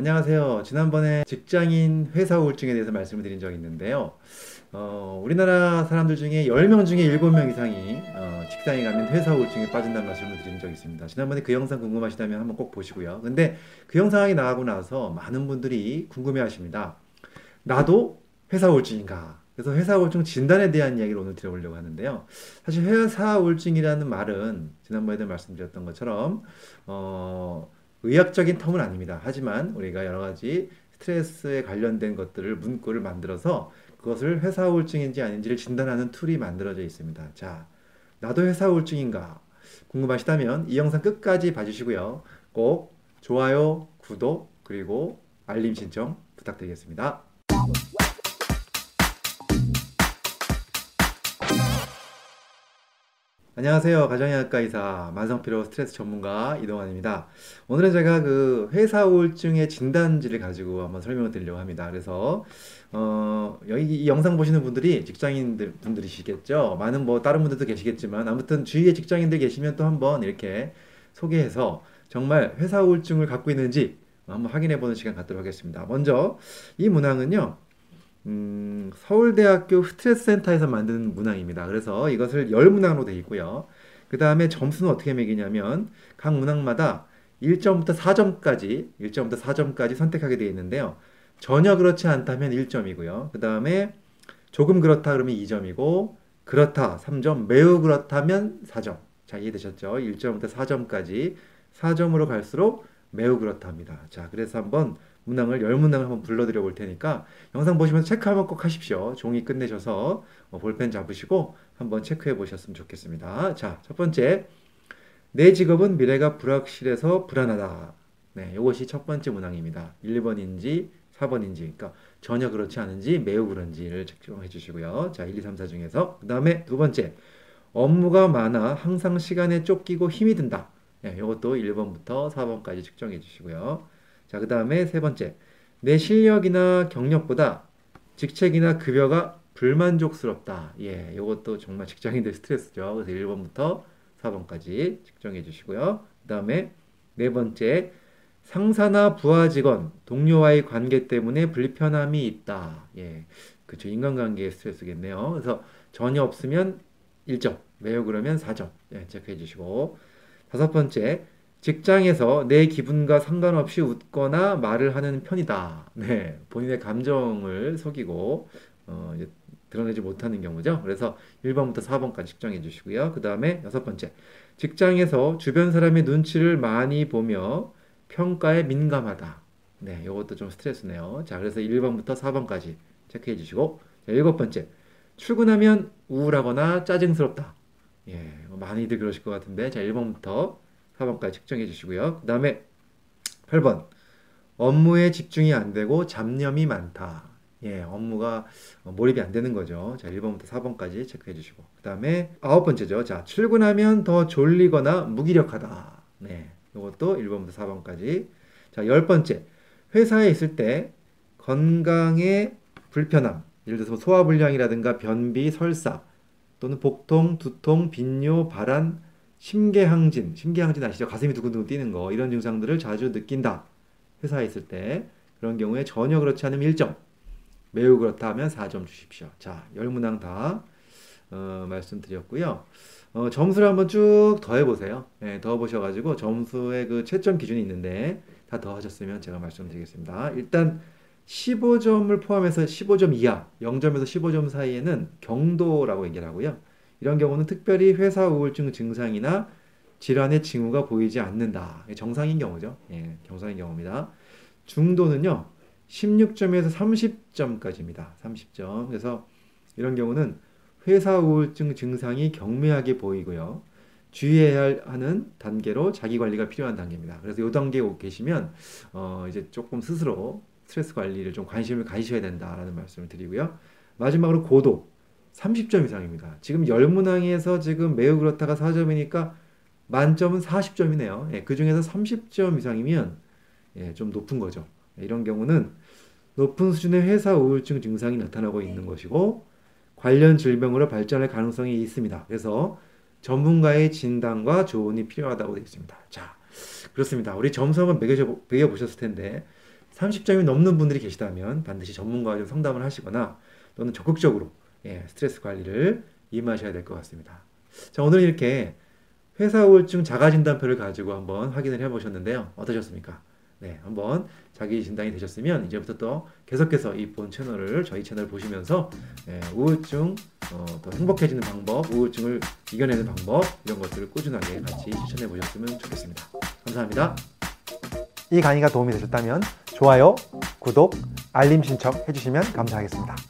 안녕하세요. 지난번에 직장인 회사 우울증에 대해서 말씀을 드린 적이 있는데요. 어, 우리나라 사람들 중에 10명 중에 7명 이상이 어, 직장에 가면 회사 우울증에 빠진다는 말씀을 드린 적이 있습니다. 지난번에 그 영상 궁금하시다면 한번 꼭 보시고요. 근데 그 영상이 나가고 나서 많은 분들이 궁금해 하십니다. 나도 회사 우울증인가? 그래서 회사 우울증 진단에 대한 이야기를 오늘 드려보려고 하는데요. 사실 회사 우울증이라는 말은 지난번에도 말씀드렸던 것처럼 어, 의학적인 텀은 아닙니다. 하지만 우리가 여러 가지 스트레스에 관련된 것들을 문구를 만들어서 그것을 회사 우울증인지 아닌지를 진단하는 툴이 만들어져 있습니다. 자, 나도 회사 우울증인가? 궁금하시다면 이 영상 끝까지 봐주시고요. 꼭 좋아요, 구독, 그리고 알림 신청 부탁드리겠습니다. 안녕하세요. 가정의학과 의사 만성피로 스트레스 전문가 이동환입니다. 오늘은 제가 그 회사 우울증의 진단지를 가지고 한번 설명을 드리려고 합니다. 그래서 어, 여기 이 영상 보시는 분들이 직장인들 분들이시겠죠. 많은 뭐 다른 분들도 계시겠지만 아무튼 주위에 직장인들 계시면 또 한번 이렇게 소개해서 정말 회사 우울증을 갖고 있는지 한번 확인해 보는 시간 갖도록 하겠습니다. 먼저 이 문항은요. 음, 서울대학교 스트레스 센터에서 만든 문항입니다. 그래서 이것을 열 문항으로 되어 있고요. 그 다음에 점수는 어떻게 매기냐면 각 문항마다 1점부터 4점까지 1점부터 4점까지 선택하게 되어 있는데요. 전혀 그렇지 않다면 1점이고요. 그 다음에 조금 그렇다 그러면 2점이고 그렇다 3점, 매우 그렇다면 4점. 자, 이해되셨죠? 1점부터 4점까지 4점으로 갈수록 매우 그렇답니다. 자, 그래서 한번 문항을 열 문항을 한번 불러드려 볼 테니까 영상 보시면서 체크 한번 꼭 하십시오. 종이 끝내셔서 어, 볼펜 잡으시고 한번 체크해 보셨으면 좋겠습니다. 자, 첫 번째. 내 직업은 미래가 불확실해서 불안하다. 네, 이것이 첫 번째 문항입니다. 1번인지 4번인지, 그러니까 전혀 그렇지 않은지 매우 그런지를 측정해 주시고요. 자, 1, 2, 3, 4 중에서. 그 다음에 두 번째. 업무가 많아 항상 시간에 쫓기고 힘이 든다. 네, 이것도 1번부터 4번까지 측정해 주시고요. 자, 그 다음에 세 번째. 내 실력이나 경력보다 직책이나 급여가 불만족스럽다. 예, 이것도 정말 직장인들 스트레스죠. 그래서 1번부터 4번까지 측정해 주시고요. 그 다음에 네 번째. 상사나 부하 직원, 동료와의 관계 때문에 불편함이 있다. 예, 그쵸. 인간관계의 스트레스겠네요. 그래서 전혀 없으면 1점, 매우 그러면 4점. 예, 체크해 주시고. 다섯 번째. 직장에서 내 기분과 상관없이 웃거나 말을 하는 편이다. 네, 본인의 감정을 속이고 어, 이제 드러내지 못하는 경우죠. 그래서 1번부터 4번까지 측정해 주시고요. 그 다음에 여섯 번째, 직장에서 주변 사람의 눈치를 많이 보며 평가에 민감하다. 네, 이것도 좀 스트레스네요. 자, 그래서 1번부터 4번까지 체크해 주시고, 자, 일곱 번째, 출근하면 우울하거나 짜증스럽다. 예, 많이들 그러실 것 같은데, 자, 1번부터 4번까지 측정해 주시고요. 그 다음에 8번. 업무에 집중이 안 되고 잡념이 많다. 예, 업무가 몰입이 안 되는 거죠. 자, 1번부터 4번까지 체크해 주시고. 그 다음에 아홉 번째죠. 자, 출근하면 더 졸리거나 무기력하다. 네, 이것도 1번부터 4번까지. 자, 열 번째. 회사에 있을 때 건강에 불편함. 예를 들어서 소화불량이라든가 변비, 설사 또는 복통, 두통, 빈뇨, 발한, 심계항진, 심계항진 아시죠? 가슴이 두근두근 뛰는 거 이런 증상들을 자주 느낀다. 회사에 있을 때 그런 경우에 전혀 그렇지 않으면 1점, 매우 그렇다 하면 4점 주십시오. 자, 열문항 다 어, 말씀드렸고요. 어, 점수를 한번 쭉 더해보세요. 네, 더해보셔가지고 점수의 그 채점 기준이 있는데 다 더하셨으면 제가 말씀드리겠습니다. 일단 15점을 포함해서 15점 이하, 0점에서 15점 사이에는 경도라고 얘기를 하고요. 이런 경우는 특별히 회사 우울증 증상이나 질환의 징후가 보이지 않는다. 정상인 경우죠. 예, 정상인 경우입니다. 중도는요, 16점에서 30점까지입니다. 30점. 그래서 이런 경우는 회사 우울증 증상이 경미하게 보이고요. 주의해야 하는 단계로 자기 관리가 필요한 단계입니다. 그래서 이 단계에 계시면 어 이제 조금 스스로 스트레스 관리를 좀 관심을 가지셔야 된다라는 말씀을 드리고요. 마지막으로 고도. 30점 이상입니다. 지금 열문항에서 지금 매우 그렇다가 4점이니까 만점은 40점이네요. 예, 그 중에서 30점 이상이면 예, 좀 높은 거죠. 예, 이런 경우는 높은 수준의 회사 우울증 증상이 나타나고 있는 것이고 관련 질병으로 발전할 가능성이 있습니다. 그래서 전문가의 진단과 조언이 필요하다고 되어 있습니다. 자, 그렇습니다. 우리 점수 한번 매겨, 매겨보셨을 텐데 30점이 넘는 분들이 계시다면 반드시 전문가와 좀 상담을 하시거나 또는 적극적으로 예, 스트레스 관리를 임하셔야 될 것 같습니다. 자, 오늘은 이렇게 회사 우울증 자가진단표를 가지고 한번 확인을 해보셨는데요. 어떠셨습니까? 네, 한번 자기 진단이 되셨으면 이제부터 또 계속해서 이 본 채널을 저희 채널 보시면서 예, 우울증 어, 더 행복해지는 방법, 우울증을 이겨내는 방법 이런 것들을 꾸준하게 같이 실천해 보셨으면 좋겠습니다. 감사합니다. 이 강의가 도움이 되셨다면 좋아요, 구독, 알림 신청 해주시면 감사하겠습니다.